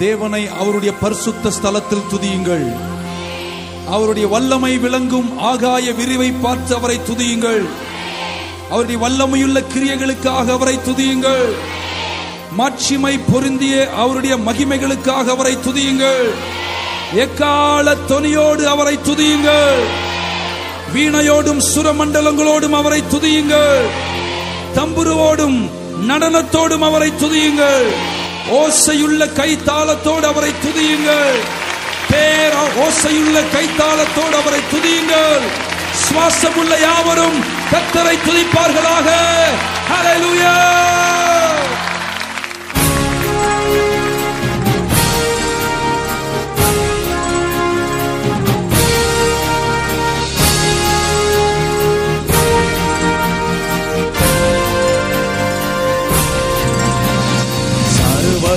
தேவனை அவருடைய பரிசுத்த ஸ்தலத்தில் துதியுங்கள். அவருடைய வல்லமை விளங்கும் ஆகாய விரிவை பார்த்து அவரை துதியுங்கள். அவருடைய வல்லமையுள்ள கிரியைகளுக்காக அவரை துதியுங்கள். மாட்சிமை பொருந்திய அவருடைய மகிமைகளுக்காக அவரை துதியுங்கள். எக்கால தொனியோடு அவரை துதியுங்கள். வீணையோடும் சுரமண்டலங்களோடும் அவரை துதியுங்கள். தம்புருவோடும் நடனத்தோடும் அவரை துதியுங்கள். ஓசையுள்ள கைத்தாளத்தோடு அவரை துதியுங்கள். பேர ஓசையுள்ள கைத்தாளத்தோடு அவரை துதியுங்கள். சுவாசமுள்ள யாவரும் கத்தரை துதிப்பார்களாக. ஹalleluya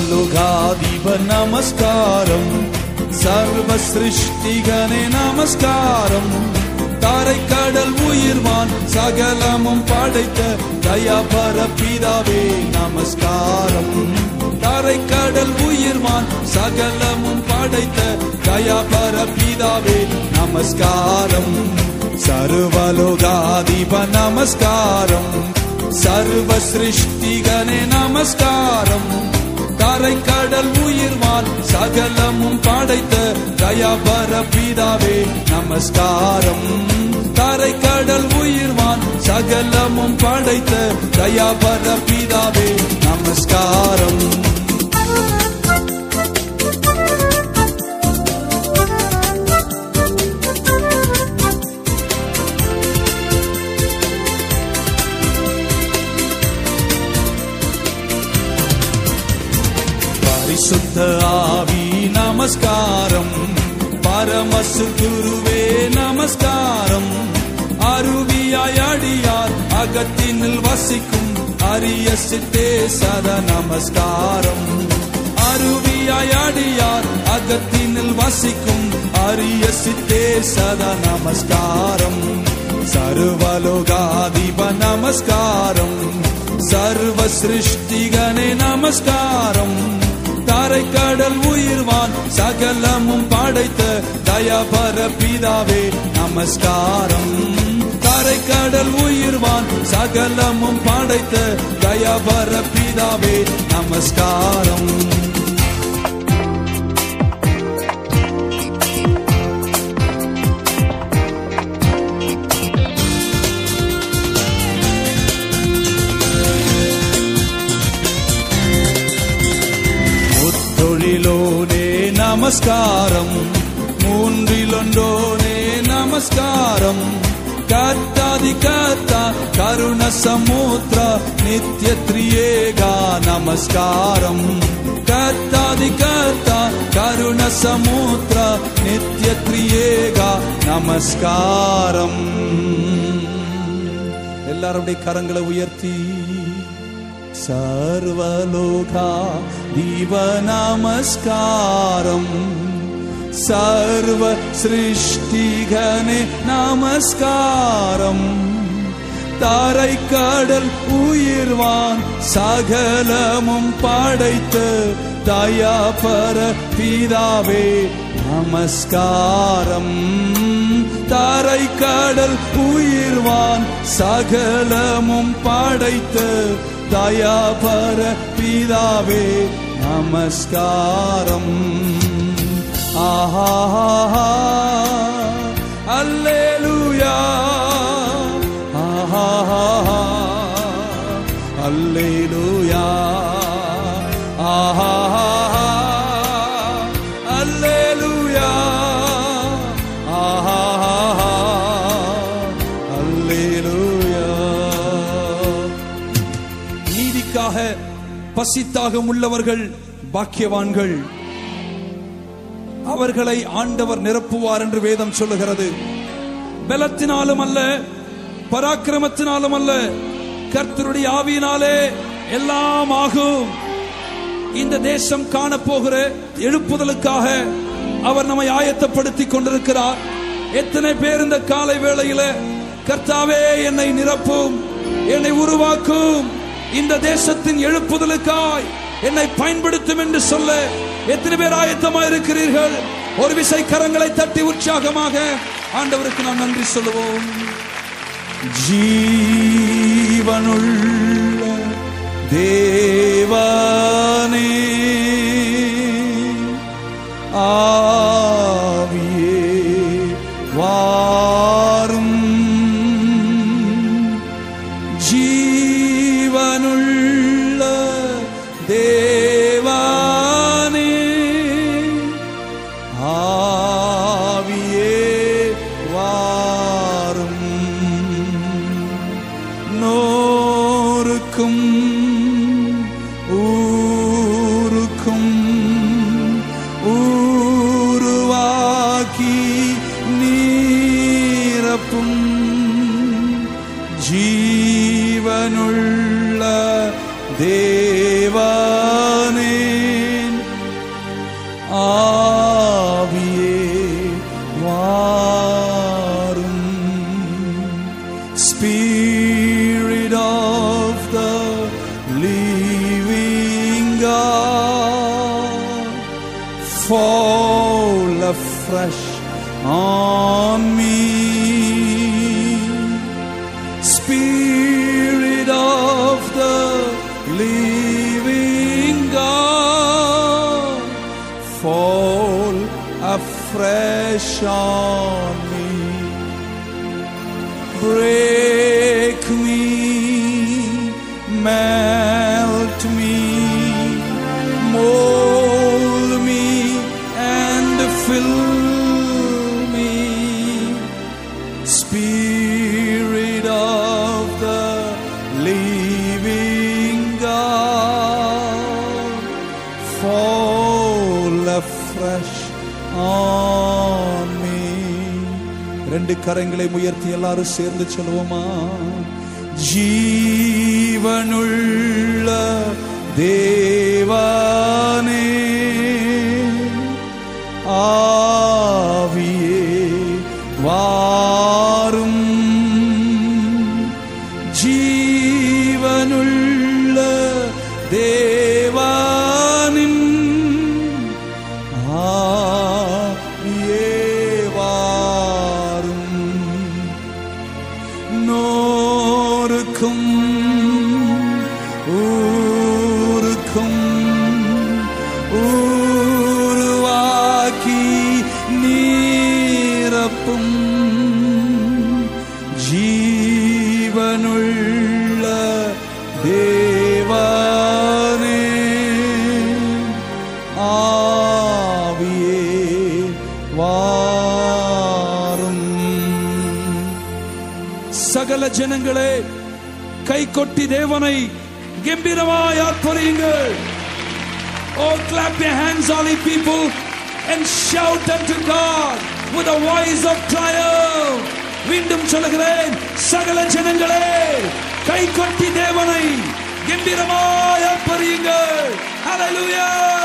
സർവലോകാധിപ നമസ്കാരം സർവ സൃഷ്ടികനെ നമസ്കാരം தரைக்கடல் உயிர்வான் சகலமும் படைத்த தயாபர பிதாவே நமஸ்காரம் தரைக்கடல் உயிர்வான் சகலமும் படைத்த தயாபர பிதாவே நமஸ்காரம் சர்வலோகாதிப நமஸ்காரம் சர்வ சிருஷ்டிகனே நமஸ்காரம் பாறை கடல் உயிர் வாழ் சகலமும் படைத்த தயாபர பிதாவே நமஸ்காரம். தரை கடல் உயிர் வாழ் சகலமும் படைத்த தயாபர பிதாவே நமஸ்காரம். பரிசுத்த ஆவி நமஸ்காரம். பரமசு குருவே நமஸ்காரம். அருவியாய் அடியார் அகத்தினில் வசிக்கும் அரிய சித்தே சத நமஸ்காரம். அருவியாய் அடியார் அகத்தினில் வசிக்கும் அரிய சித்தே சத நமஸ்காரம். சர்வலோகாதிப நமஸ்காரம். சர்வ சிருஷ்டிகனே நமஸ்காரம். தரைக்கடல் உயிர்வான் சகலமும் படைத்த தயாபர பிதாவே நமஸ்காரம். தரைக்கடல் உயிர்வான் சகலமும் படைத்த தயாபர பிதாவே நமஸ்காரம். நமஸ்காரம். மூன்றிலொன்றோனே நமஸ்காரம். கத்தாதி கத்தா கருண சமுத்திர நித்ய திரியேகா நமஸ்காரம். கத்தாதி கத்தா கருண சமுத்திர நித்ய திரியேகா நமஸ்காரம். எல்லாருடைய கரங்களை உயர்த்தி. सर्वलोका दिवनमस्कारम् सर्वसृष्टिघने நமஸ்காரம். தாரை கடல் உயிர்வான் சகலமும் படைத்த தயாபர பிதாவே நமஸ்காரம். தாரை கடல் உயிர்வான் சகலமும் படைத்த தயாபர பிதாவே நமஸ்காரம். ஆஹா அல்லேலூயா. ஆஹா பசித்தாகம் உள்ளவர்கள் பாக்கியவான்கள். அவர்களை ஆண்டவர் நிரப்புவார் என்று வேதம் சொல்லுகிறது. பலத்தினாலும் அல்ல பராக்கிரமத்தினாலும் அல்ல கர்த்தருடைய ஆவியினாலே எல்லாம் ஆகும். இந்த தேசம் காணப்போகிற எழுப்புதலுக்காக அவர் நம்மை ஆயத்தப்படுத்திக் கொண்டிருக்கிறார். எத்தனை பேர் இந்த காலை வேளையில கர்த்தாவே என்னை நிரப்பும் என்னை உருவாக்கும் இந்த தேசத்தின் எழுப்புதலுக்காய் என்னை பயன்படுத்தும் என்று சொல்ல எத்தனை பேர் ஆயத்தமா இருக்கிறீர்கள்? ஒரு விசை கரங்களை தட்டி உற்சாகமாக ஆண்டவருக்கு நாம் நன்றி சொல்லுவோம். ஜீவனுள்ள தேவா ரெண்டு கரங்களை உயர்த்தி எல்லாரும் சேர்ந்து சொல்லுவோமா? ஜீவனுள்ள தேவானே ஆ கொட்டி தேவனை கம்பீரமாய் ஆர்ப்பரியுங்கள் Oh, clap your hands, all ye people, and shout unto God with a voice of triumph. மீண்டும் சொல்லுகிறேன் சகல ஜனங்களே கை கொட்டி தேவனை கம்பீரமாய் ஆர்ப்பரியுங்கள் Hallelujah!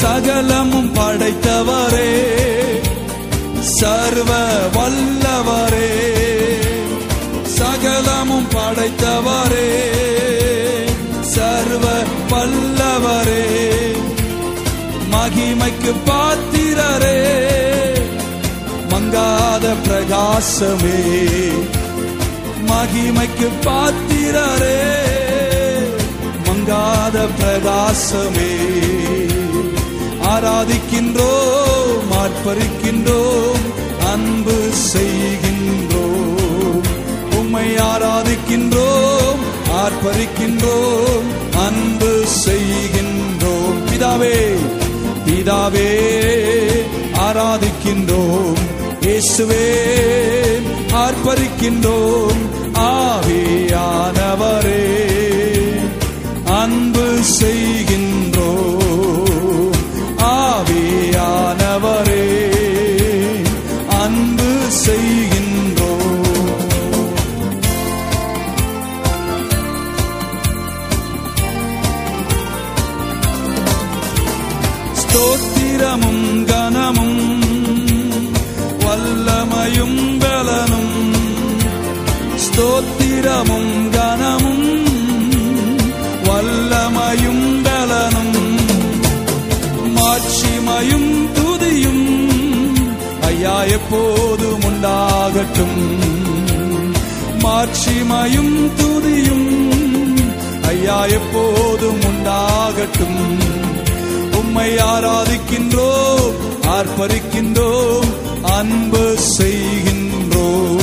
சகலமும் படைத்தவரே சர்வ வல்லவரே. சகலமும் படைத்தவரே சர்வ வல்லவரே. மகிமைக்கு பாத்திரரே மங்காத பிரகாசமே. மகிமைக்கு பாத்திரரே மங்காத பிரகாசமே. ஆராதிக்கின்றோம் ஆர்ப்பரிக்கின்றோம் அன்பு செய்கின்றோம். உம்மை ஆராதிக்கின்றோம் ஆர்ப்பரிக்கின்றோம் அன்பு செய்கின்றோம். பிதாவே பிதாவே ஆராதிக்கின்றோம். இயேசுவே ஆர்ப்பரிக்கின்றோம். ஆவியானவரே அன்பு செய்கின்றோம். உண்டாகட்டும் மாட்சிமையும் துதியும் ஐயா எப்போதும் உண்டாகட்டும். உம்மை ஆராதிக்கின்றோம் ஆர்ப்பரிக்கின்றோம் அன்பு செய்கின்றோம்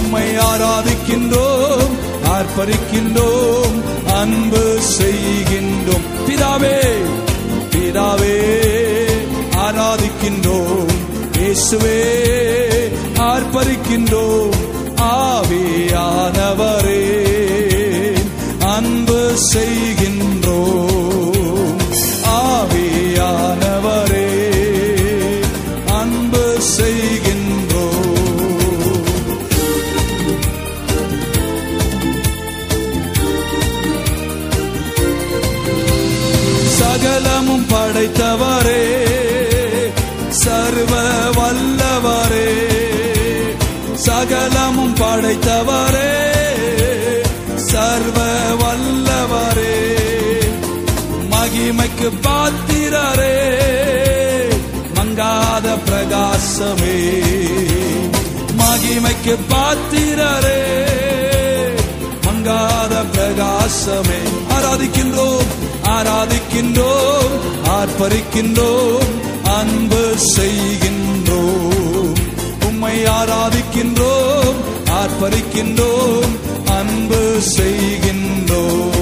உம்மை ஆராதிக்கின்றோம் ஆர்ப்பரிக்கின்றோம் அன்பு செய்கின்றோம். பிதாவே பிதாவே ஆராதிக்கின்றோம். இயேசுவே ஆர்ப்பரிக்கின்றோம் படைத்தவரே சர்வ வல்லவரே. மகிமைக்கு பாத்திரரே மங்காத பிரகாசமே. மகிமைக்கு பாத்திரரே மங்காத பிரகாசமே. ஆராதிக்கின்றோம் ஆராதிக்கின்றோம் ஆர்ப்பரிக்கின்றோம் அன்பு செய்கின்றோம். உம்மை ஆராதிக்கின்றோம் ஆர்ப்பரிக்கின்றோம் அன்பு செய்கின்றோம்.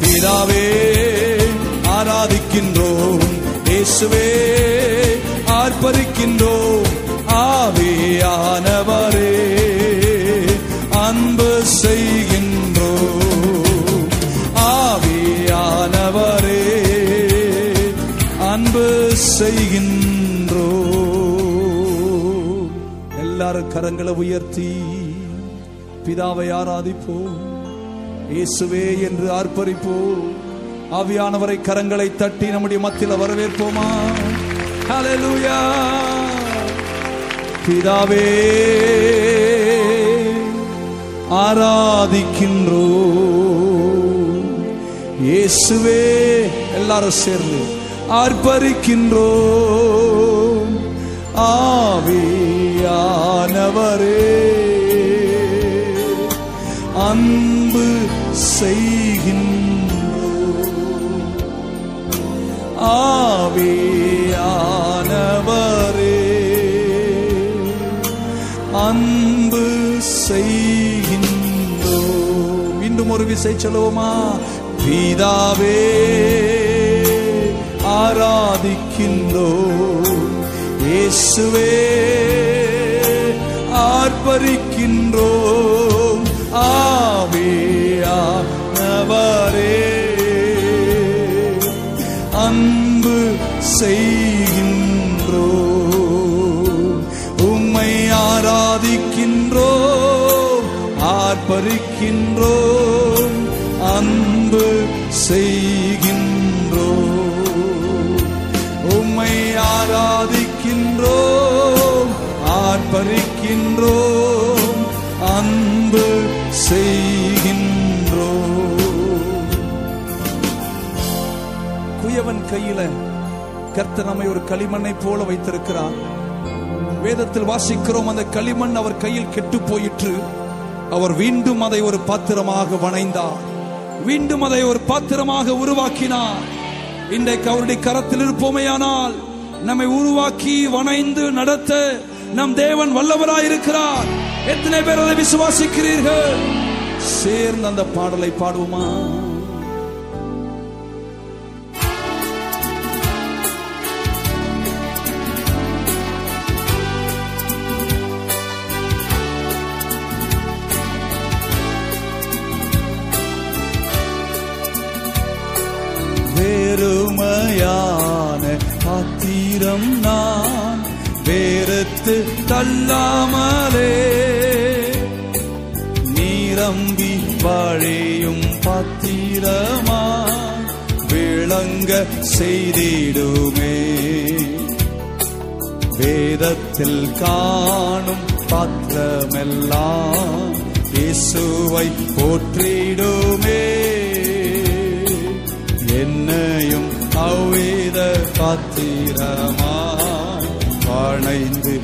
பிதாவே ஆராதிக்கின்றோம் இயேசுவே ஆர்ப்பரிக்கின்றோம் ஆவியானவரே. அன்பு செய்கின்றோம் ஆவியானவரே. அன்பு செய்கின்றோம். எல்லாரும் கரங்களை உயர்த்தி பிதாவை ஆராதிப்போம். இயேசுவே என்று ஆர்ப்பரிப்போம் ஆவியானவரை கரங்களை தட்டி நம்முடைய மத்தியில் வரவேற்போமா? ஹalleluya பிதாவே ஆராதிக்கின்றோ இயேசுவே எல்லாரும் சேர்ந்து ஆர்ப்பரிக்கின்றோம் ஆவியானவரே. அன்பு செய்கின்றோம். ஆவியானவரே. அன்பு செய்கின்றோ இன்னும் ஒரு விசை சொல்லுவோமா? பிதாவே ஆராதிக்கின்றோ இயேசுவே. ஆர்ப்பரிக்கின்றோம் ஆவேயானவரே அன்பு செய்கின்றோம். உம்மை ஆராதிக்கின்றோம் ஆர்ப்பரிக்கின்றோம். அன்பு செய்கின்றோம் செய்கின்றோம் குயவன் கையில கர்த்த நம்மை ஒரு களிமண்ணை போல வைத்திருக்கிறார். வேதத்தில் வாசிக்கிறோம் அந்த களிமண் அவர் கையில் கெட்டு போயிற்று. அவர் மீண்டும் அதை ஒரு பாத்திரமாக வணைந்தார். மீண்டும் அதை ஒரு பாத்திரமாக உருவாக்கினார். இன்றைக்கு அவருடைய கரத்தில் இருப்போமையானால் நம்மை உருவாக்கி வணைந்து நடத்த நம் தேவன் வல்லவராயிருக்கிறார். எத்தனை பேர் அதை விசுவாசிக்கிறீர்கள்? சேர்ந்து அந்த பாடலை பாடுவோமா? வெறுமையான பாத்திரம் நான் வேறுத்து தள்ளாமலே. நீரம்பி வாழையும் பத்திரமா விளங்க செய்திடுமே. வேதத்தில் காணும் பாத்திரமெல்லாம் இயேசுவை போற்றிடுமே. என்னையும் அவ்வேத பாத்திரமாய் பணைந்து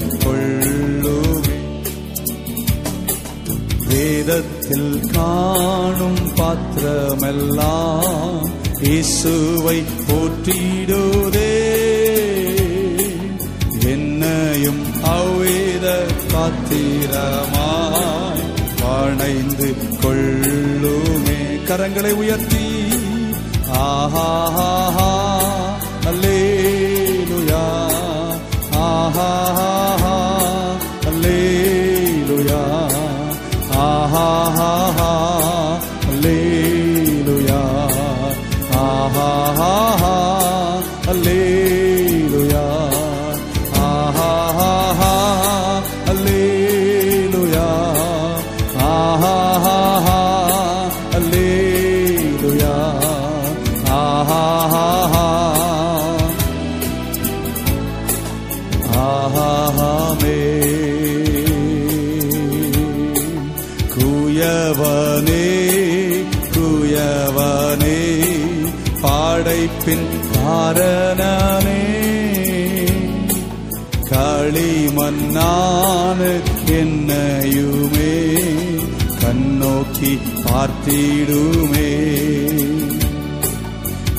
வேதத்தில் காணும் பாத்திரமெல்லாம் இயேசுவை போற்றிடுதே என்னையும் அவ்வேத பாத்திரமாய் பணைந்து கொள்ளுமே. கரங்களை உயர்த்தி. ஆஹா அல்லேலுயா. ஆஹா அல்லேலுயா. ஆஹா அல்லேலுயா கண்ணோக்கி பார்த்திடுமே.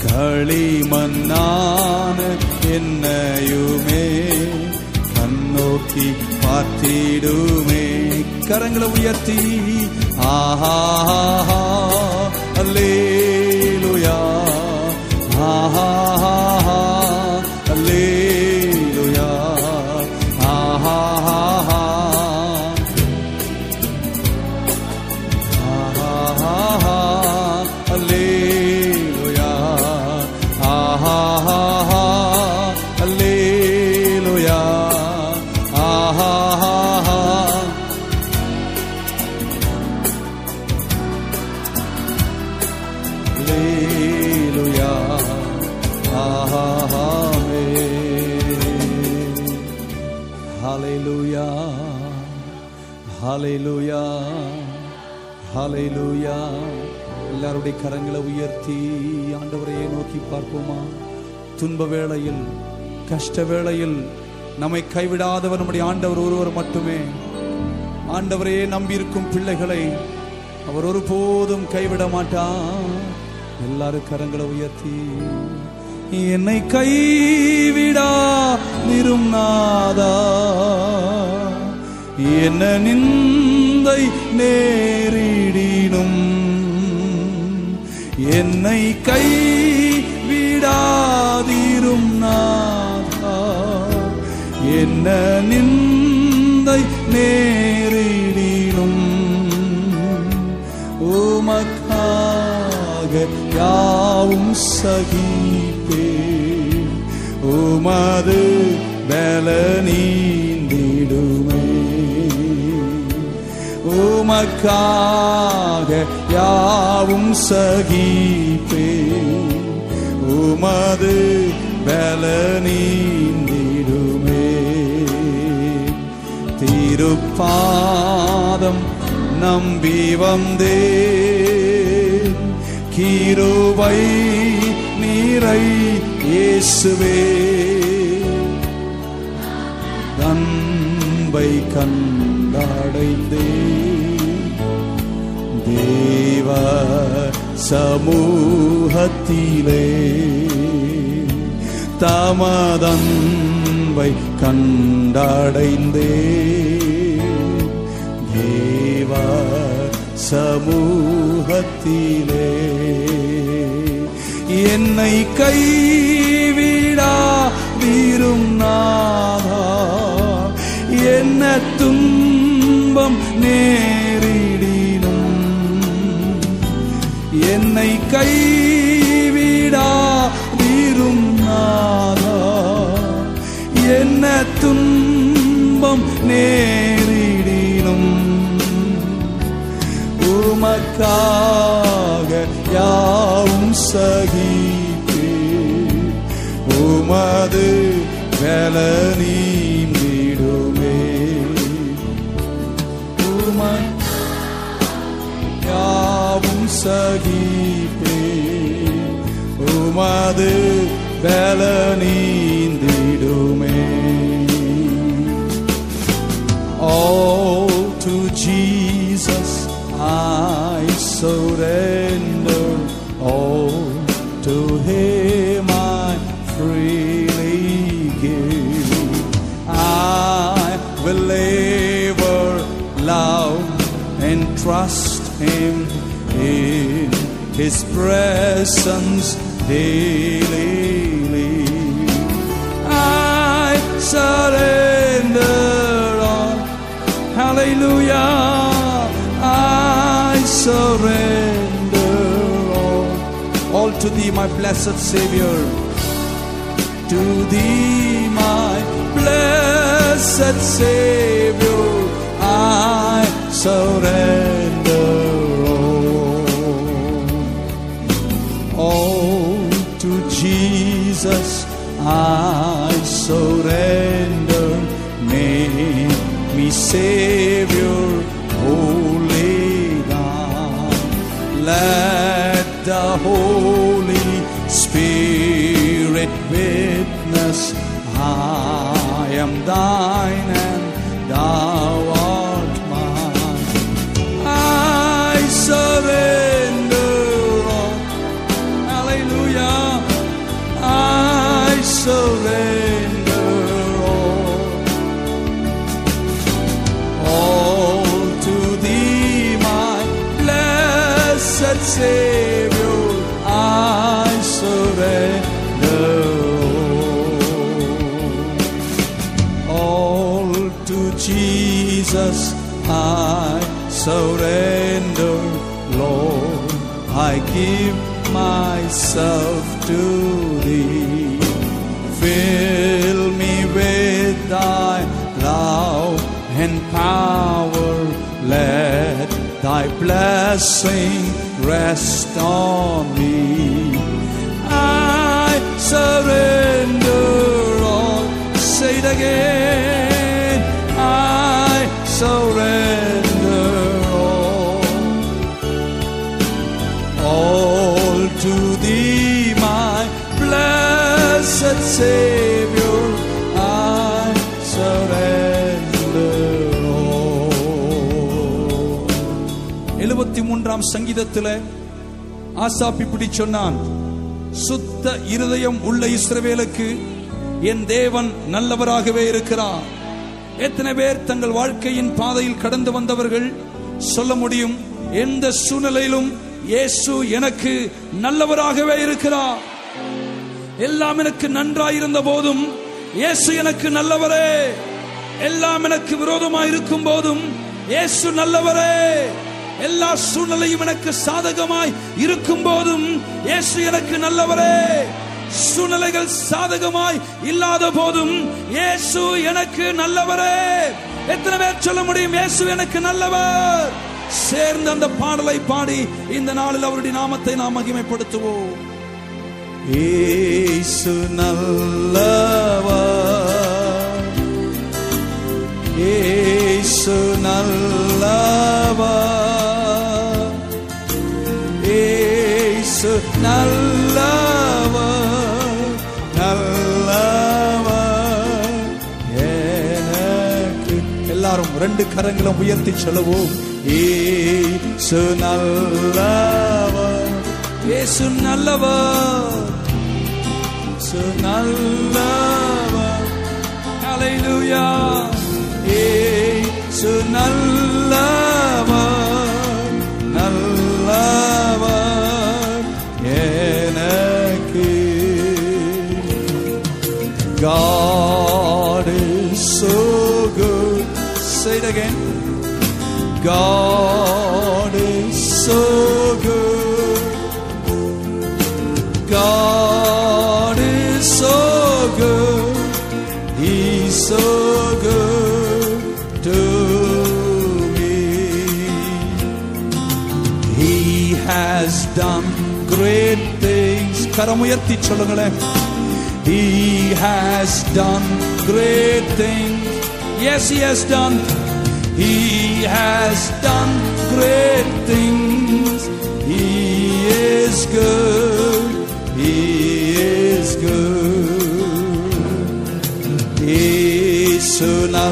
களிமண்ணான என்னையுமே கண்ணோக்கி பார்த்திடுமே. கரங்களை உயர்த்தி ஆஹா அல்லே. ஹalleluya ஹalleluya எல்லாருடைய கரங்களை உயர்த்தி ஆண்டவரையே நோக்கி பார்ப்போமா? துன்ப வேளையில் கஷ்ட வேளையில் நம்மை கைவிடாதவர் நம்முடைய ஆண்டவர் ஒருவர் மட்டுமே. ஆண்டவரையே நம்பியிருக்கும் பிள்ளைகளை அவர் ஒருபோதும் கைவிட மாட்டார். எல்லாரும் கரங்களை உயர்த்தி என்னை கைவிடா நிரும் நாதா என்ன நிந்தை நேரிடினும். என்னை கைவிடாதிரும் நாதா. என்ன நிந்தை நேரிடினும். உமக்காக யாவும் சகிப்பே உமது பல நீந்திடுமே உமக்காக யாவும் சகிப்பே. உமது பல திருப்பாதம் நம்பி வந்தே. கீருவை நீரை இயேசுவே அன்பை கண்டடைந்தே தேவ சமூகத்திலே தாமதன்பை கண்டடைந்தே. தேவ சமூகத்திலே என்னை கைவிடா வீரும் நாதா நேரிடினும் என்னை கைவிடா நாதா. என்ன துன்பம் நேரிடினும் உமக்காக யாவும் சகிப்பே உமது வேல சகிப்பே உமது பலனீந்திடுமே All to Jesus I surrender. All to Him I freely give. I will ever love and trust Him in His presence daily. I surrender all. Hallelujah. I surrender all. All to thee, my blessed Savior. To thee, my blessed Savior. I surrender blessing rest on me. I surrender all. Say it again. I surrender all. All to thee, my blessed Savior, எழுபத்தி மூன்றாம் சங்கீதத்தில் Asaph இப்படி சொன்னான் சுத்த இருதயம் உள்ள இஸ்ரவேலுக்கு என் தேவன் நல்லவராகவே இருக்கிறார். எத்தனை பேர் தங்கள் வாழ்க்கையின் பாதையில் கடந்து வந்தவர்கள் சொல்ல முடியும் எந்த சூழ்நிலையிலும் இயேசு எனக்கு நல்லவராகவே இருக்கிறார். எல்லாம் எனக்கு நன்றாயிருந்த போதும் இயேசு எனக்கு நல்லவரே. எல்லாம் எனக்கு விரோதமாக இருக்கும் போதும் இயேசு நல்லவரே. எல்லா சூழ்நிலையும் எனக்கு சாதகமாய் இருக்கும் போதும் இயேசு எனக்கு நல்லவரே. சூழ்நிலைகள் சாதகமாய் இல்லாத போதும் இயேசு எனக்கு நல்லவரே. எத்தனை பேர் சொல்ல முடியும்? இயேசு எனக்கு நல்லவர். சேர்ந்து அந்த பாடலை பாடி இந்த நாளில் அவருடைய நாமத்தை நாம் மகிமைப்படுத்துவோம். ஏசு நல்லவா ஏசு நல்லவா ரெண்டு கரங்களும் உயர்த்தி சொல்லுவோம் இயேசு நல்லவர். இயேசு நல்லவா இயேசு நல்லவா ஹalleluya இயேசு நல்லவா நல்லவா எனக்கு. God say it again God is so good God is so good He's so good to me. He has done great things. கரம் உயர்த்தி சொல்லுங்களேன் He has done great things. Yes, He has done. he has done great things. He is good. He is good.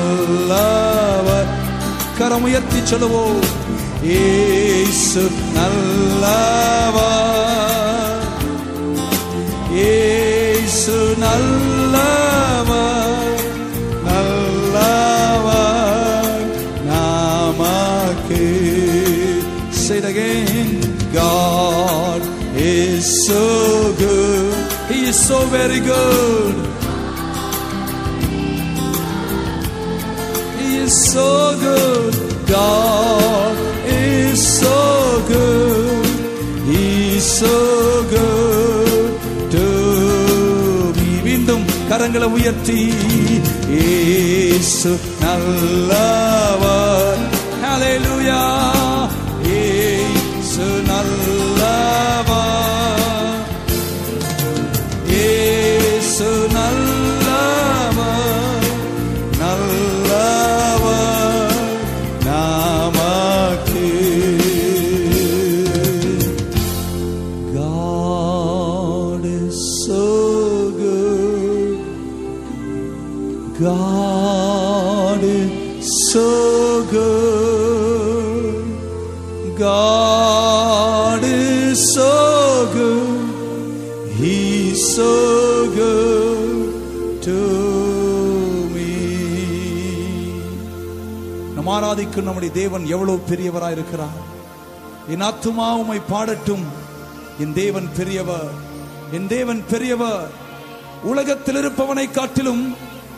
Yesunallava karam uyartti çalıvo. Yesunallava Yesunallava is so good. He is so very good. He is so good. God is so good. He's so good to me. மீண்டும் கரங்களை உயர்த்தி இயேசு நல்லவர் ஹalleluya நம் நம்முடைய தேவன் எவ்வளவு பெரியவராய் இருக்கிறார் என் ஆத்துமா உமை பாடட்டும். என் தேவன் பெரியவர். என் தேவன் பெரியவர். உலகத்தில் இருப்பவனை காட்டிலும்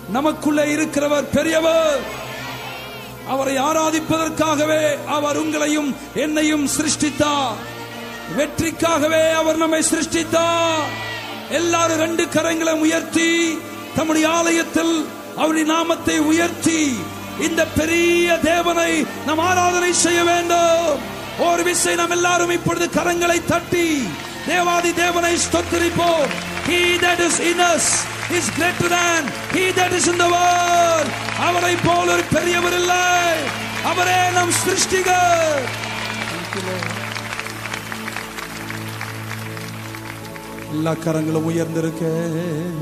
நமக்குள்ளே இருக்கிறவர் பெரியவர். அவரை ஆராதிப்பதற்காகவே அவர் உங்களையும் என்னையும் சிருஷ்டித்தார். வெற்றிக்காகவே அவர் நம்மை சிருஷ்டித்தார். எல்லாரும் ரெண்டு கரங்களை உயர்த்தி தம்முடைய ஆலயத்தில் அவருடைய நாமத்தை உயர்த்தி இந்த பெரிய தேவனை நாம் ஆராதனை செய்ய வேண்டும். ஒரு விசை நாம் எல்லாரும் இப்பொழுது கரங்களை தட்டி தேவாதி தேவனை ஸ்தோத்திரிப்போம். He that is in us is greater than he that is in the world. அவரை போல ஒரு பெரியவர் இல்லை. அவரே நம் சிருஷ்டிகர் எல்லா கரங்களும் உயர்ந்திருக்கேன்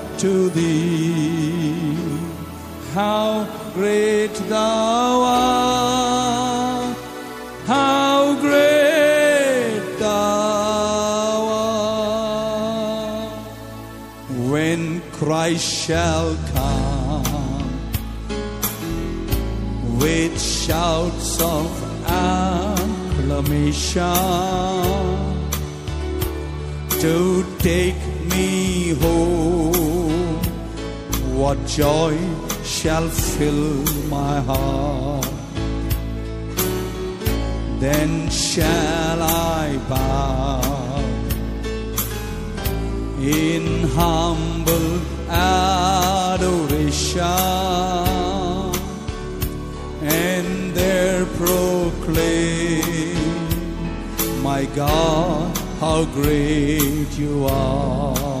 to thee. How great thou art, how great thou art. When Christ shall come with shouts of acclamation to take me home. What joy shall fill my heart? Then shall I bow in humble adoration and there proclaim, My God, how great you are.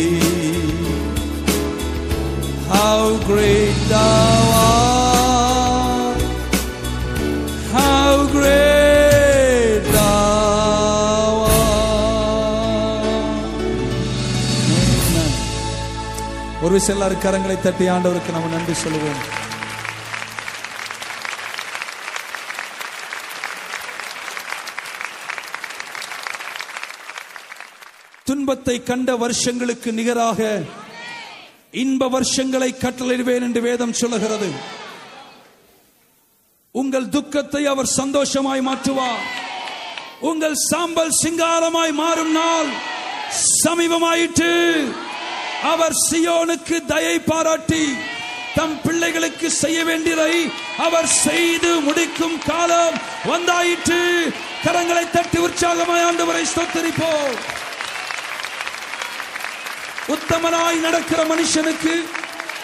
Great thou art, how great thou art. Amen. ஒரு விஷயம் கரங்களை தட்டி ஆண்டவருக்கு நம்ம நன்றி சொல்லுவோம் துன்பத்தை கண்ட வருஷங்களுக்கு நிகராக இன்ப வருஷங்களை கட்டளிடுவேன் என்று வேதம் சொல்லுகிறது. உங்கள் துக்கத்தை அவர் சந்தோஷமாய் மாற்றுவார். உங்கள் சாம்பல் சிங்காரமாய் மாறும் நாள் சமீபமாயிற்று. அவர் சியோனுக்கு தயை பாராட்டி தம் பிள்ளைகளுக்கு செய்ய வேண்டியதை அவர் செய்து முடிக்கும் காலம் வந்தாயிற்று. கரங்களை தட்டி உற்சாகமாய் ஆண்டவரை ஸ்தோத்தரிப்போம். உத்தமனாய் நடக்கிற மனுஷனுக்கு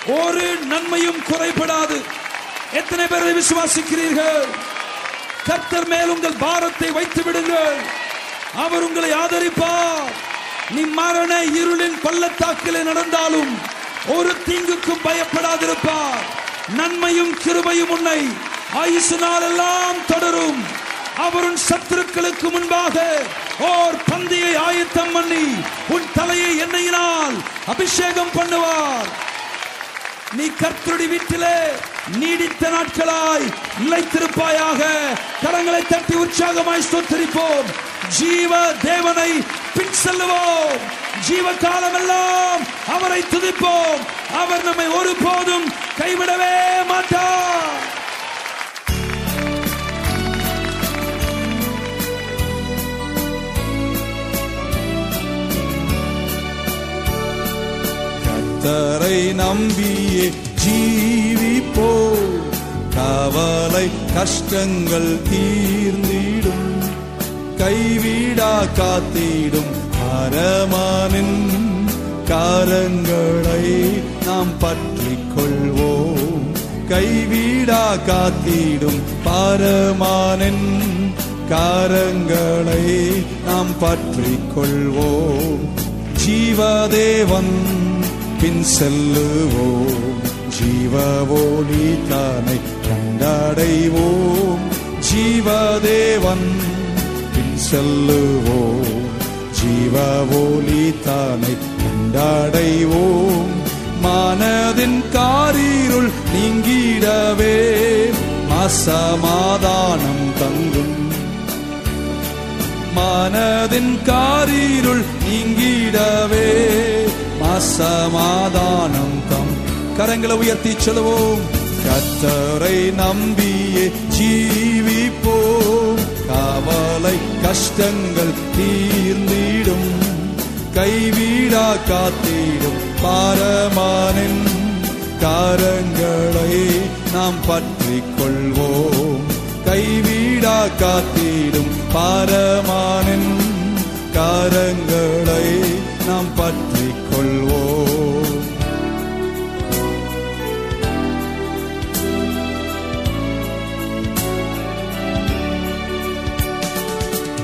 ஒரு நன்மையும் குறைபடாது. எத்தனை பேரை விசுவாசிக்கிறீர்கள்? கர்த்தர் மேல் உங்கள் பாரத்தை வைத்து விடுங்கள். அவர் உங்களை ஆதரிப்பார். நீ மரண இருளின் பள்ளத்தாக்கிலே நடந்தாலும் ஒரு தீங்குக்கும் பயப்படாதிருப்பார். நன்மையும் கிருபையும் உன்னை ஆயுசு நாளெல்லாம் தொடரும். அவருன் சத்துருக்களுக்கு முன்பாக ஓர் பந்தியை ஆயத்தம் பண்ணி உன் தலையை எண்ணெயினால் அபிஷேகம் பண்ணுவார். நீ கர்த்தருடைய வீட்டிலே நீடித்த நாட்களாய் நிலைத்திருப்பாயாக. கரங்களை தட்டி உற்சாகமாய் ஸ்தோத்தரிப்போம். ஜீவ தேவனை பின் செல்லுவோம். ஜீவ காலமெல்லாம் அவரை துதிப்போம். அவர் நம்மை ஒருபோதும் கைவிடவே மாட்டார். கர்த்தரை நம்பியே ஜீவிப்போ. கவலை கஷ்டங்கள் தீர்ந்திடும். கைவிடா காத்திடும் அரமானின் காரங்களை நாம் பற்றிக் கொள்வோம் கைவிடா காத்திடும் பரமானின் காரங்களை நாம் பற்றிக் கொள்வோம் ஜீவதேவன் பின் செல்லுவோம். ஜீவவோலி தானை கண்டடைவோம். ஜீவதேவன் பின் செல்லுவோம். ஜீவவோலி தானை கண்டடைவோம். மனதின் காரிருள் நீங்கிடவே அசமாதானம் தங்கும். மனதின் காரிருள் நீங்கிடவே அசமாதானம் தம் கரங்களை உயர்த்தி சொல்லுவோம். கத்தரை நம்பியே ஜீவிப்போம். கவலை கஷ்டங்கள் தீர்ந்திடும். கைவிடா காத்திடும். பாரமானின் காரங்களை நாம் பற்றி கொள்வோம் கைவிடா காத்திடும். பாரமானின் காரங்களை நாம் பற்றி கொள்வோம்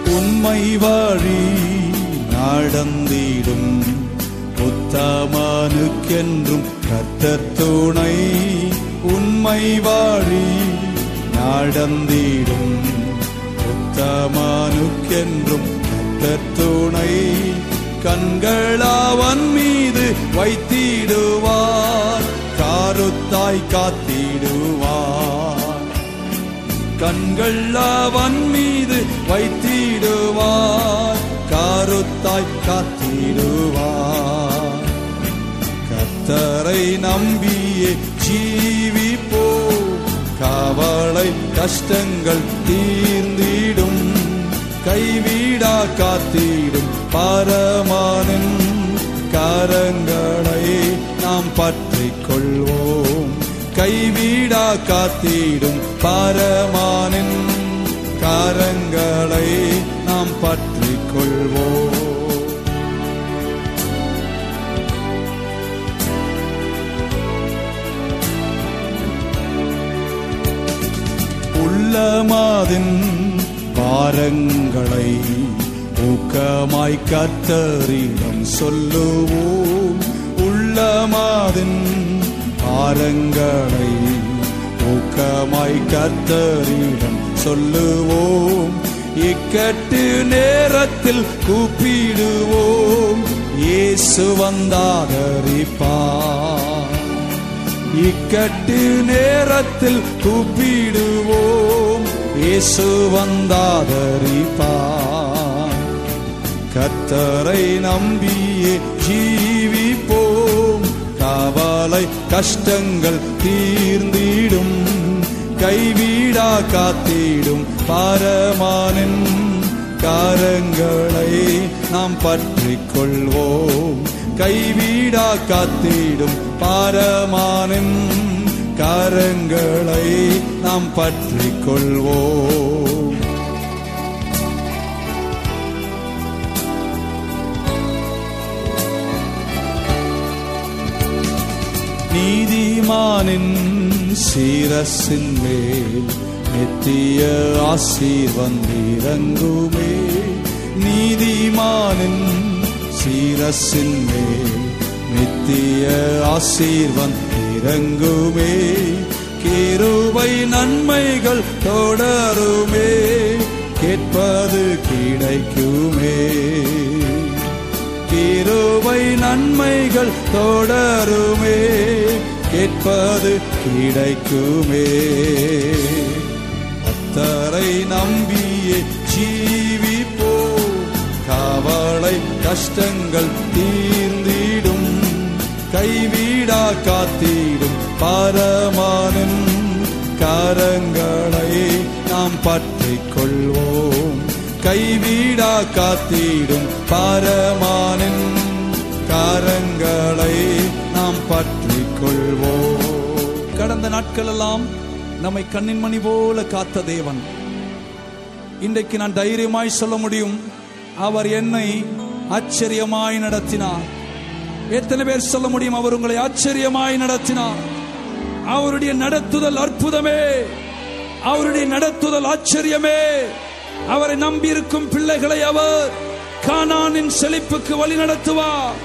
உண்மை வழி நடந்திடும். உத்தமனுக்கென்றும் கர்த்தர் துணை. உண்மை வழி நடந்திடும். உத்தமனுக்கென்றும் கர்த்தர் துணை. கண்களவன் மீது வைத்திடுவார். காருத்தாய் காத்திடுவார். கண்கள் அவன் மீது வைத்திடுவார். காருத்தாய் காத்திடுவார். கத்தரை நம்பியே ஜீவிப்போ. கவலை கஷ்டங்கள் தீர்ந்திடும். கைவிடா காத்திடும். பரமானின் கரங்களை நாம் பற்றி கொள்வோம் கைவிடா காத்திடும் பரமானின் கரங்களை நாம் பற்றி கொள்வோம் உள்ளமாதின் பாரங்களை ஊக்கமாய் கத்தரிடம் சொல்லுவோம். உள்ளமாதின் பாரங்களை ஊக்கமாய் கத்தரிடம் சொல்லுவோம். இக்கட்டு நேரத்தில் கூப்பிடுவோம். இயேசு வந்தாதரிப்பார். இக்கட்டு நேரத்தில் கூப்பிடுவோம். இயேசு வந்தாதரிப்பார். கர்த்தரை நம்பியே ஜீவிப்போம். காவலை கஷ்டங்கள் தீர்ந்திடும். கைவிடா காத்திடும் பாரமானின். காரங்களை நாம் பற்றிக் கொள்வோம் கைவிடா காத்திடும் பாரமானின். காரங்களை நாம் பற்றிக் கொள்வோம் நீதிமானின் சீரசின் மேல் நித்திய ஆசீர் வந்திறங்குமே நீதிமானின் சீரசின் மேல் நித்திய ஆசீர் வந்திறங்குமே கிருபை நன்மைகள் தொடருமே. கேட்பது கிடைக்குமே. கிருபை நன்மைகள் தொடருமே கேட்பது கிடைக்குமே. அத்தரை நம்பியே ஜீவிப்போ காவலை கஷ்டங்கள் தீர்ந்திடும். கைவிடா காத்திடும் பரமானும் கரங்களை நாம் பற்றிக் கொள்வோம். கைவிடா காத்திடும் பரமானின் காரங்களை நாம் பற்றிக் கொள்வோம். கடந்த நாட்கள் எல்லாம் நம்மை கண்ணின் மணி போல காத்த தேவன். இன்றைக்கு நான் தைரியமாய் சொல்ல முடியும் அவர் என்னை ஆச்சரியமாய் நடத்தினார். எத்தனை பேர் சொல்ல முடியும் அவர் உங்களை ஆச்சரியமாய் நடத்தினார். அவருடைய நடத்துதல் அற்புதமே. அவருடைய நடத்துதல் ஆச்சரியமே. அவரை நம்பியிருக்கும் பிள்ளைகளை அவர் கானானின் செழிப்புக்கு வழி நடத்துவார்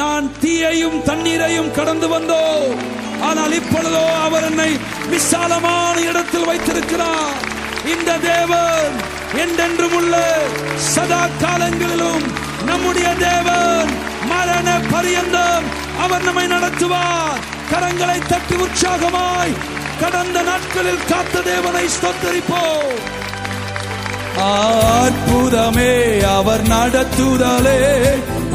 நான் தீயையும் தண்ணீரையும் கடந்து வந்தோம் ஆனால் இப்பொழுதோ அவர் என்னை விசாலமான இடத்தில் வைத்திருக்கிறார். இந்த தேவன் என்றென்றும் உள்ள சதா காலங்களிலும் நம்முடைய தேவன் மரண பரியந்தம் அவர் நம்மை நடத்துவார். கரங்களை தட்டி உற்சாகமாய் கடந்த நாட்களில் காத்த தேவனை ஸ்தோத்தரிப்போம். அற்புதமே அவர் நடத்துதலே.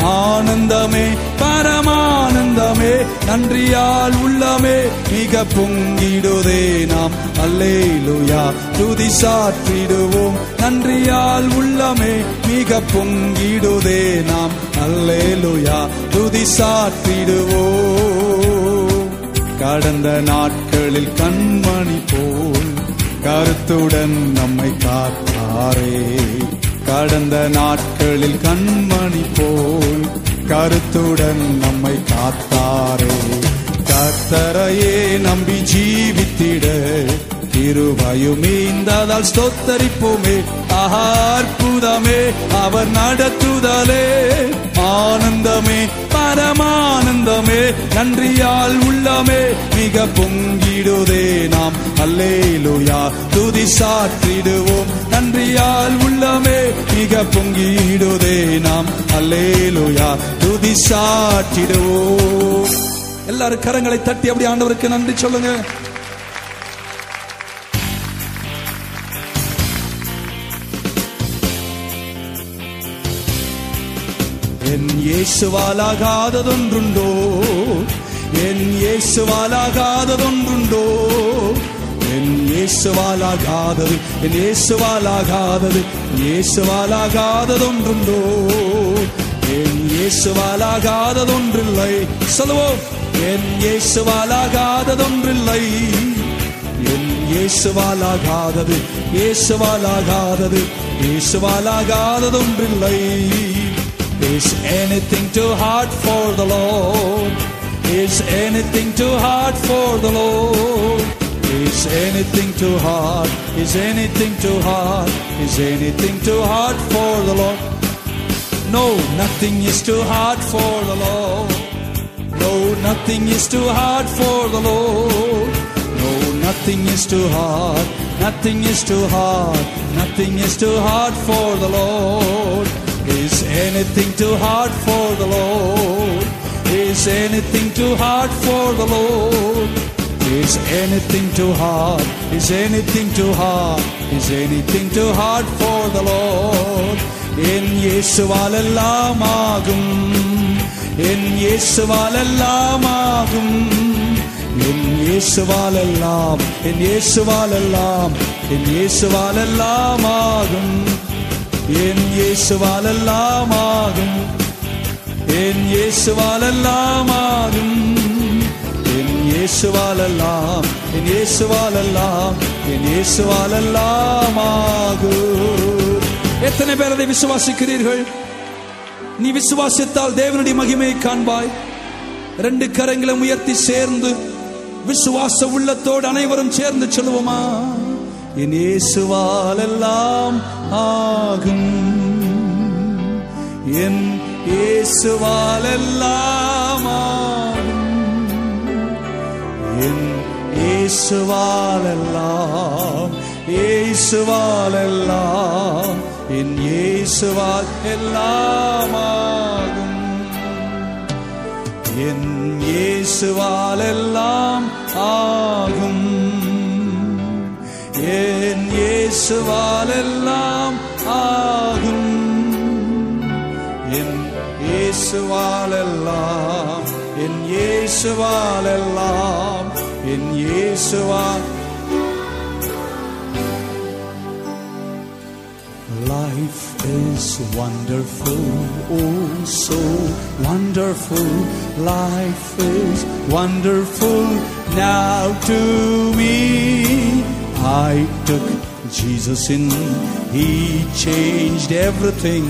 ஆனந்தமே பரமானந்தமே நன்றியால் உள்ளமே. மிக பொங்கிடுதே நாம் அல்லேலுயா. துதி சாற்றிடுவோம் நன்றியால் உள்ளமே. மிக பொங்கிடுதே நாம் அல்லேலுயா. துதி சாற்றிடுவோம். கடந்த நாட்களில் கண்மணி போ கருத்துடன் நம்மை காத்தாரே. கடந்த நாட்களில் கண்மணி போல் கருத்துடன் நம்மை காத்தாரே. கர்த்தரையே நம்பி ஜீவித்திட திருவயுமீந்ததால் ஸ்தோத்தரிப்போமே. ஆஹா, அற்புதமே அவர் நடத்துதலே. ஆனந்தமே பரமானந்தமே. நன்றியால் உள்ளமே மிக பொங்கிடுதே நாம். அல்லேலுயா துதி சாற்றிடுவோம். நன்றியால் உள்ளமே மிக பொங்கிடுதே நாம். அல்லேலுயா துதி சாற்றிடுவோம். எல்லாரும் கரங்களை தட்டி அப்படி ஆண்டவருக்கு நன்றி சொல்லுங்க. என் இயேசுவாலாகாததொன்றுண்டோ? என் இயேசுவாலாகாததொன்றுண்டோ? என் இயேசுவாலாகாதது என் இயேசுவாலாகாதது இயேசுவாலாகாததொன்றுண்டோ? என் இயேசுவாலாகாததொன்றில்லை. சொல்லுவோம். என் இயேசுவாலாகாததொன்றில்லை. என் இயேசுவாலாகாதது இயேசுவாலாகாதது இயேசுவாலாகாததொன்றில்லை. Is anything too hard for the Lord? Is anything too hard for the Lord? Is anything too hard? Is anything too hard? Is anything too hard for the Lord? No, nothing is too hard for the Lord. No, nothing is too hard for the Lord. No, nothing is too hard. Nothing is too hard. Nothing is too hard for the Lord. Is anything too hard for the Lord? Is anything too hard for the Lord? Is anything too hard? Is anything too hard? Is anything too hard for the Lord? എൻ യേശുവാലെല്ലാമാകും In യേശുവാലെല്ലാമാകും In യേശുവാലെല്ലാം In യേശുവാലെല്ലാം എൻ യേശുവാലെല്ലാമാകും என் இயேசுவால் எல்லாம் ஆகும். என் இயேசுவால் எல்லாம் ஆகும். என் இயேசுவால் எல்லாம் என் இயேசுவால் எல்லாம் என் இயேசுவால் எல்லாம் ஆகும். எத்தனை பேர் அதை விசுவாசிக்கிறீர்கள்? நீ விசுவாசித்தால் தேவனுடைய மகிமையை காண்பாய். ரெண்டு கரங்களை உயர்த்தி சேர்ந்து விசுவாச உள்ளத்தோடு அனைவரும் சேர்ந்து சொல்லுவோமா? என் இயேசுவால் ஆகும். என் இயேசுவாலெல்லாம் ஆகும். என் இயேசுவாலெல்லாம் இயேசுவாலெல்லாம் என் இயேசுவால் எல்லாம் ஆகும். என் இயேசுவாலெல்லாம் ஆகும். என் இயேசுவால் எல்லாம் ஆகும் என் இயேசுவால் எல்லாம் என் இயேசுவால் எல்லாம் என் இயேசுவால் Life is wonderful, oh so wonderful. Life is wonderful now to me. I took Jesus in, He changed everything.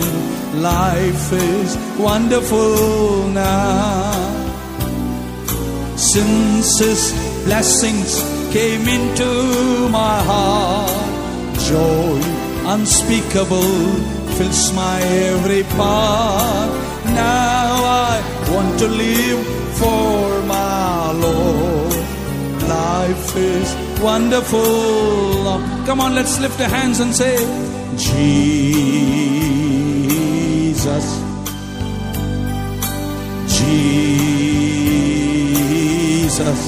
Life is wonderful now. Since His blessings came into my heart, joy unspeakable fills my every part. Now I want to live for. Life is wonderful. Come on, let's lift our hands and say, Jesus, Jesus,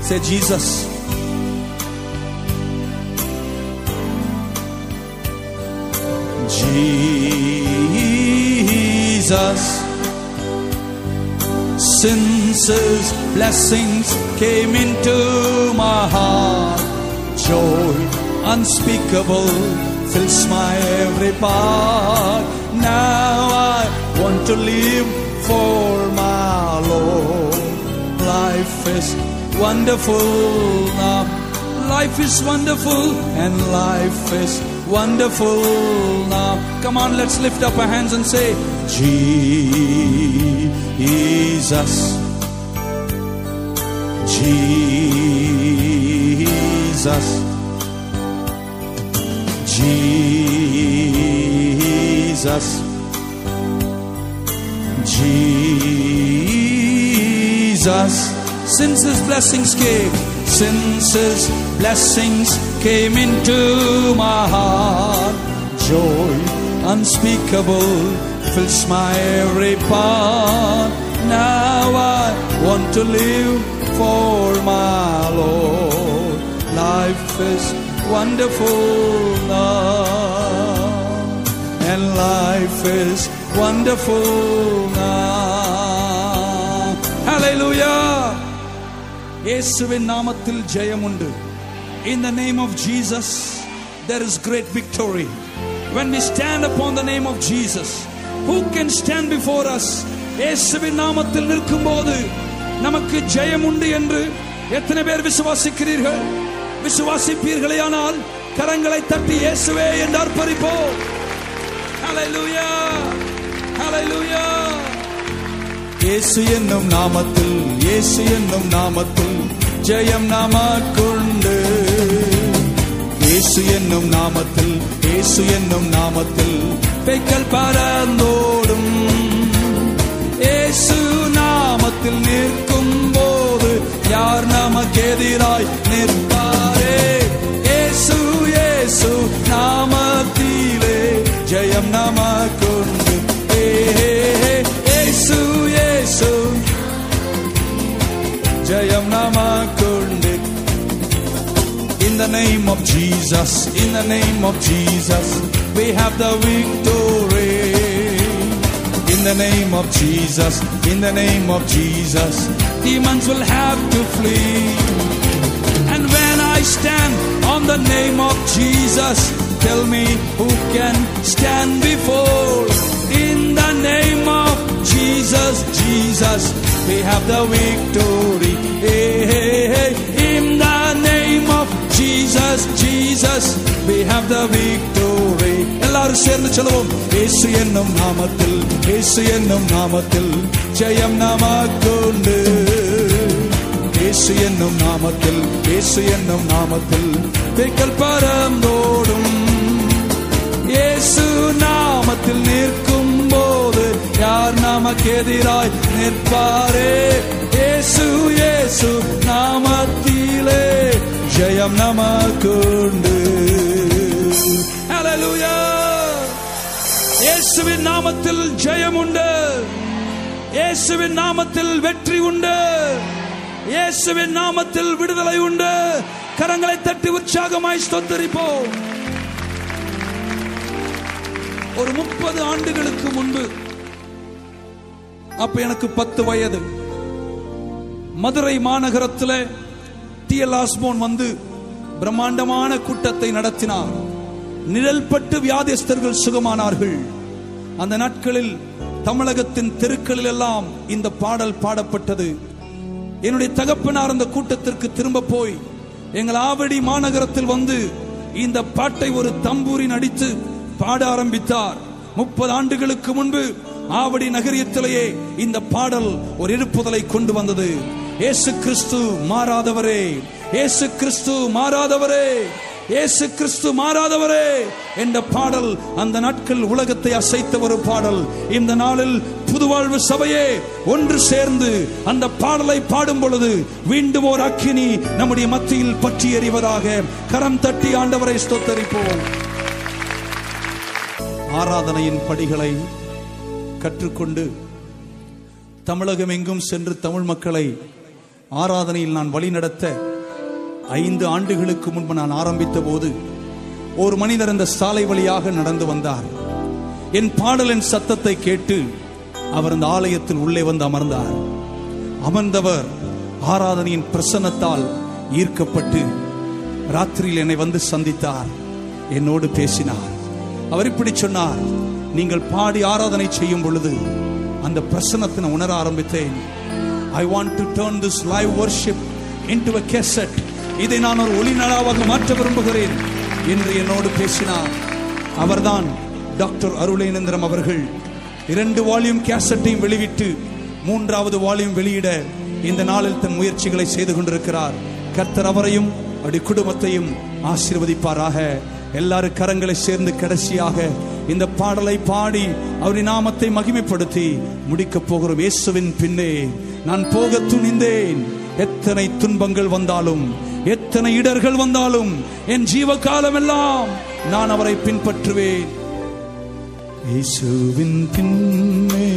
say Jesus. Jesus, since blessings came into my heart, joy unspeakable fills my every part. Now I want to live for my Lord. Life is wonderful now. Life is wonderful. And life is wonderful now. Come on, let's lift up our hands and say, Jesus, Jesus, Jesus, Jesus. Since His blessings came, Since His blessings came into my heart, joy unspeakable fills my every part. Now I want to live for my Lord. Life is wonderful now, and life is wonderful now. Hallelujah. இயேசுவின் நாமத்தில் ஜெயம் உண்டு In the name of Jesus, there is great victory. When we stand upon the name of Jesus, who can stand before us? இயேசுவின் நாமத்தில் நிற்கும்போது நமக்கு ஜெயம் உண்டு என்று எத்தனை பேர் விசுவாசிக்கிறீர்கள் விசுவாசிப்பீர்களேயானால் கரங்களை தட்டி இயேசுவே என்று அர்ப்பணிப்போம் Hallelujah. Hallelujah. இயேசு என்னும் நாமத்தில் இயேசு என்னும் நாமத்தில் ஜெயம் நாமக்குண்டு. இயேசு என்னும் நாமத்தில் இயேசு என்னும் நாமத்தில் பெய்கள் பறந்தோடும். இயேசு நாமத்தில் நிற்கும் போது யார் நமக்கு எதிராய் நிற்பாரே? இயேசு இயேசு நாமத்திலே ஜெயம் நமக்குண்டு. ஏ, ஏ, ஏ, இயேசு In the name of Jesus, in the name of Jesus, we have the victory. In the name of Jesus, in the name of Jesus, demons will have to flee. And when I stand on the name of Jesus, tell me who can stand before. In the name of Jesus, Jesus, we have the victory. Hey, hey, hey. In the name of Jesus, Jesus, we have the victory. எல்லாரும் சேர்ந்து சொல்லுவோம் இயேசு என்னும் நாமத்தில் இயேசு என்னும் நாமத்தில் ஜெயம் நமக்குண்டு இயேசு என்னும் நாமத்தில் இயேசு என்னும் நாமத்தில் பேக்கல் பரந்தோடும் இயேசு நாமத்தில் நிற்கும் யார் நமக்கு எதிராய் நிற்பாரே? இயேசு இயேசு நாமத்திலே ஜெயம் நமக்குண்டு. இயேசுவின் நாமத்தில் ஜெயம் உண்டு. இயேசுவின் நாமத்தில் வெற்றி உண்டு. இயேசுவின் நாமத்தில் விடுதலை உண்டு. கரங்களை தட்டி உற்சாகமாய் ஸ்தோத்தரிப்போம். ஒரு முப்பது ஆண்டுகளுக்கு முன்பு அப்ப எனக்கு பத்து வயது. மதுரை மாநகரத்தில் டி எல் ஆஸ்மோன் வந்து பிரம்மாண்டமான கூட்டத்தை நடத்தினார். நிழல்பட்டு வியாதிஸ்தர்கள் சுகமானார்கள். அந்த நாட்களில் தமிழகத்தின் தெருக்களில் எல்லாம் இந்த பாடல் பாடப்பட்டது. என்னுடைய தகப்பனார் அந்த கூட்டத்திற்கு திரும்ப போய் எங்கள் ஆவடி மாநகரத்தில் வந்து இந்த பாட்டை ஒரு தம்பூரின் அடித்து பாட ஆரம்பித்தார். முப்பது ஆண்டுகளுக்கு முன்பு ஆவடி நகரியத்திலேயே இந்த பாடல் ஒரு எழுப்புதலை கொண்டு வந்தது. ஏசு கிறிஸ்து மாறாதவரே இயேசு கிறிஸ்து மாறாதவரே இயேசு கிறிஸ்து மாறாதவரே என்ற பாடல் அந்த நாட்கள் உலகத்தை அசைத்த ஒரு பாடல். இந்த நாளில் புதுவாழ்வு சபையே ஒன்று சேர்ந்து அந்த பாடலை பாடும் பொழுது மீண்டும் ஓர் அக்கினி நம்முடைய மத்தியில் பற்றி எறிவதாக கரம் தட்டி ஆண்டவரை ஸ்தோத்தரிப்போம். ஆராதனையின் படிகளை கற்றுக்கொண்டு தமிழகம் எங்கும் சென்று தமிழ் மக்களை ஆராதனையில் நான் வழிநடத்த ஐந்து ஆண்டுகளுக்கு முன்பு நான் ஆரம்பித்த போது ஒரு மனிதர் அந்த சாலை வழியாக நடந்து வந்தார். என் பாடலின் சத்தத்தை கேட்டு அவர் அந்த ஆலயத்தில் உள்ளே வந்து அமர்ந்தார். அமர்ந்தவர் ஆராதனையின் பிரசன்னத்தால் ஈர்க்கப்பட்டு ராத்திரியில் என்னை வந்து சந்தித்தார். என்னோடு பேசினார். அவர் இப்படி சொன்னார் நீங்கள் பாடி ஆராதனை செய்யும் பொழுது அந்த பிரசன்னத்தை நான் உணர ஆரம்பித்தேன். I want to turn this live worship into a cassette இதை நான் ஒரு ஒளிநலாவாக மாற்ற விரும்புகிறேன் என்று என்னோடு பேசினார் அவர்தான் டாக்டர் அருளேனந்திரம் அவர்கள். இரண்டு வால்யூம் கேசட்டையும் வெளியிட்டு மூன்றாவது வால்யூம் வெளியிட இந்த நாளில் தன் முயற்சிகளை செய்து கொண்டிருக்கிறார். கர்த்தர் அவரையும் அப்படி குடும்பத்தையும் ஆசீர்வதிப்பாராக. எல்லாரும் கரங்களை சேர்ந்து கடைசியாக இந்த பாடலை பாடி அவரின் நாமத்தை மகிமைப்படுத்தி முடிக்கப் போகிறோம் இயேசுவின் பின்னே. நான் போக துணிந்தேன். எத்தனை துன்பங்கள் வந்தாலும் எத்தனை இடர்கள் வந்தாலும் என் ஜீவ காலம் எல்லாம் நான் அவரை பின்பற்றுவேன். இயேசுவின் பின்னே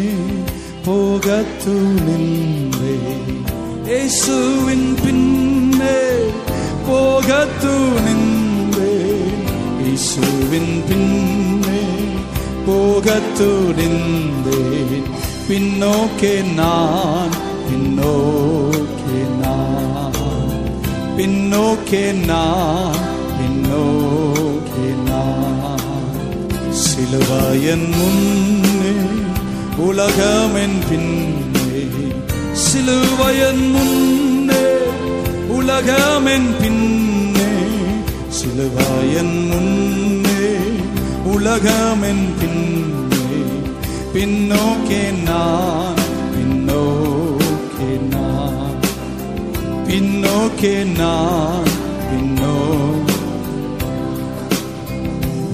போக துணிந்தேன். இயேசுவின் பின்னே போக துணிந்தேன். இயேசுவின் பின்னே போக துணிந்தேன் பின்னோக்கே நான் பின்னோக்கே நான். பின்னோக்கே நான் பின்னோக்கே நான். சிலுவாயன் முன்னே உலகமென் பின்னே. சிலுவையன் முன்னே உலகமென் பின்னே. சிலுவாயன் முன்னே உலகமென் பின்னே பின்னோக்கே நான் பின்னோக்கே நான் பின்னோக்கே நான் பின்னோ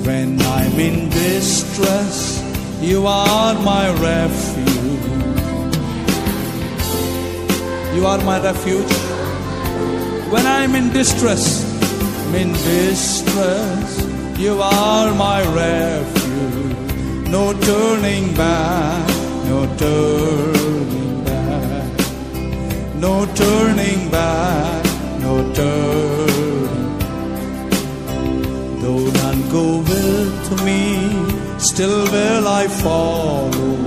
When I'm in distress, you are my refuge. You are my refuge. When I'm in distress, I'm in distress, You are my refuge. No turning back, no turning back. No turning back, no turning. Though none go with me, still will I follow.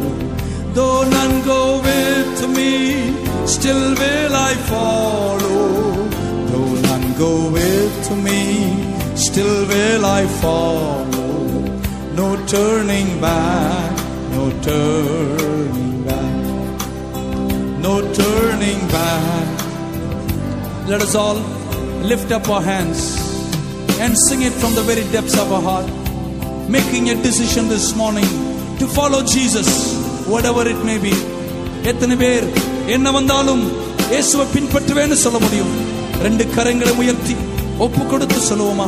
Though none go with me, still will I follow. Though none go with me, still will I follow. No turning back, no turning back, no turning back. Let us all lift up our hands and sing it from the very depths of our heart, making a decision this morning to follow Jesus, whatever it may be. எத்தனை பேர் என்ன வந்தாலும் இயேசுவை பின்பற்றுவேன்னு சொல்ல முடியும் ரெண்டு கரங்களை உயர்த்தி ஒப்பு கொடுத்து சொல்லுவோமா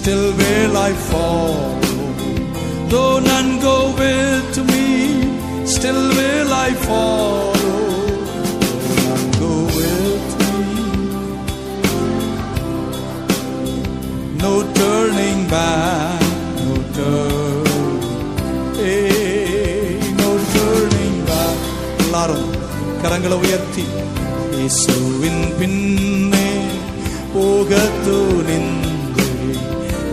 still will I follow. Though none go with me, still will I follow. Though none go with me, no turning back, no turning, hey, no turning back. எல்லாரும் கரங்களை உயர்த்தி இயேசுவின் பின்னே போகத்து நின்று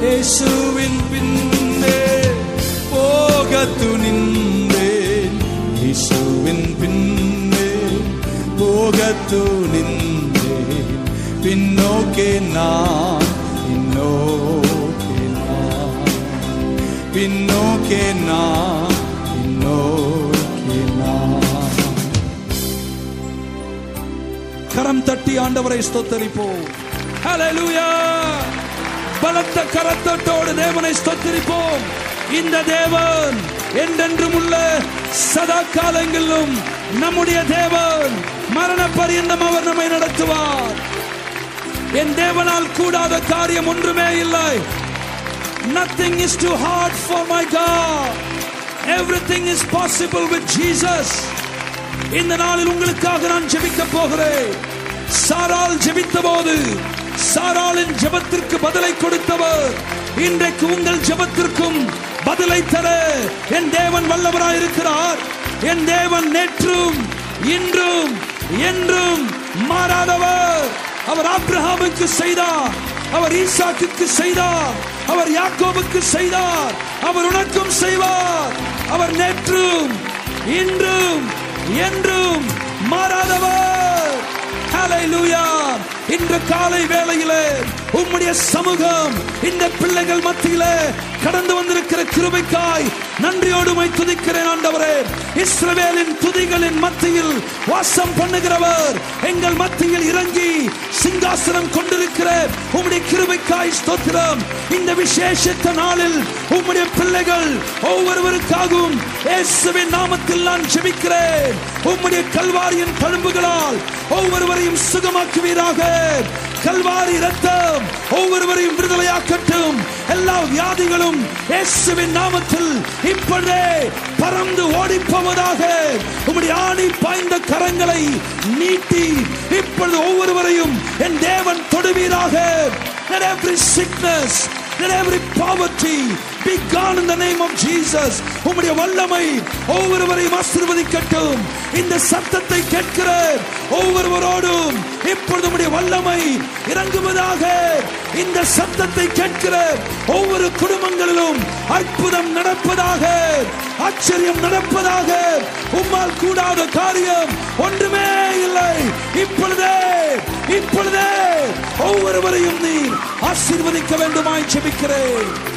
இயேசுவின் பின்னே போகத்து நின்றேன் இயேசுவின் பின்னே போகத்து நின்றேன் பின்னோக்கே நான் பின்னோக்கே நான். பின்னோக்கே நான் பின்னோக்கே நான். கரம் தட்டி ஆண்டவரை ஸ்தோத்தரிப்போம். ஹalleluya பலத்த கரத்தட்டோடு தேவனை ஸ்தோத்திரிப்போம் இந்த தேவன் என்றென்றும் உள்ள சதா காலங்களிலும் நம்முடைய தேவன் மரண பரியந்தம் அவர் நம்மை நடத்துவார் என் தேவனால் கூடாத காரியம் ஒன்றுமே இல்லை Nothing is too hard for my God. Everything is possible with Jesus. இந்த நாளில் உங்களுக்காக நான் ஜெபிக்க போகிறேன் சாரால் ஜெபித்த போது சாராளின் ஜபத்திற்கு பதிலை கொடுத்தவர். இன்றைக்கு உங்கள் ஜபத்திற்கும் பதிலை தர என் தேவன் வல்லவராயிருக்கிறார். என் தேவன் நேற்றும் இன்றும் என்றும் மாறாதவர். அவர் ஆப்ரஹாமுக்கு செய்தார். அவர் ஈசாக்கு செய்தார். அவர் யாக்கோபுக்கு செய்தார். அவர் உனக்கும் செய்வார். அவர் நேற்றும் இன்றும் என்றும் மாறாதவர். ஹalleluya இன்று காலை வேளையிலே உம்முடைய சமூகம் இந்த பிள்ளைகள் மத்தியில கடந்து வந்திருக்கிற கிருபைக்காய் நன்றியோடு துதிக்கிறேன் ஆண்டவரே. இஸ்ரவேலின் துதிகளின் மத்தியில் வாசம் பண்ணுகிறவர் எங்கள் மத்தியில் இறங்கி சிங்காசனம் கொண்டிருக்கிற உம்முடைய கிருபைக்காய் ஸ்தோத்திரம். இந்த விசேஷத்த நாளில் உம்முடைய பிள்ளைகள் ஒவ்வொருவருக்காகவும் இயேசுவின் நாமத்தில் நான் ஜெபிக்கிறேன். உம்முடைய கல்வாரியின் தழும்புகளால் ஒவ்வொருவரையும் சுகமாக்குவீராக. கல்வாரி ரத்தம் ஒவ்வொருவரையும் விடுதலையாக்கட்டும். எல்லா வியாதிகளும் இயேசுவின் நாமத்தில் இப்பொழுதே பறந்து ஓடிப்போவதாக உம்முடைய ஆணி பாய்ந்த கரங்களை நீட்டி இப்பொழுது ஒவ்வொருவரையும் என் தேவன் தொடுவீராக. Let every sickness, let every poverty be gone in the name of Jesus. உம்முடைய வல்லமை ஒவ்வொருவரையும் ஆசீர்வதிக்கட்டும். இந்த சத்தத்தை கேட்கிற ஒவ்வொருவரோடும். இப்பொழுது உம்முடைய வல்லமை இறங்குவதாக இந்த சத்தத்தை கேட்கிற ஒவ்வொரு குடும்பங்களிலும் அற்புதம் நடப்பதாக ஆச்சரியம் நடப்பதாக உம்மால் கூடாத காரியம் ஒன்றுமே இல்லை. இப்பொழுதே இப்பொழுதே ஒவ்வொருவரையும் நீர் ஆசீர்வதிக்க வேண்டுமாய் செபிக்கிறேன்.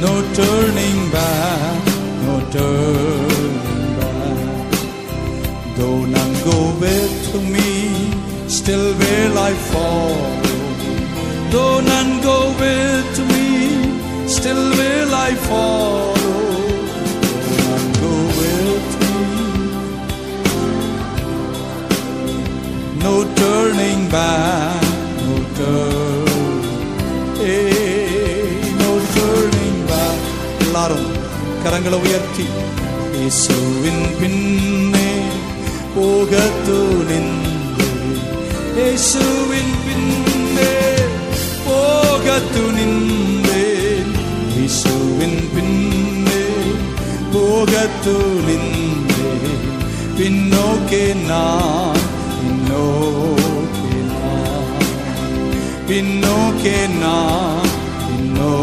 no turning back, no turning back. Though none go with me, still will I follow. Though none go with me, still will I follow. Though none go me, no turning back, no turning, back. எல்லாரும் கரங்களை உயர்த்தி இயேசுவின் பின்னே போக துணிந்து இயேசுவின் பின்னே போக துணிந்தேன் இயேசுவின் பின்னே போக துணிந்தேன் பின்னோக்கே நான் பின்னோக்கே நான் பின்னோக்கே நான் பின்னோ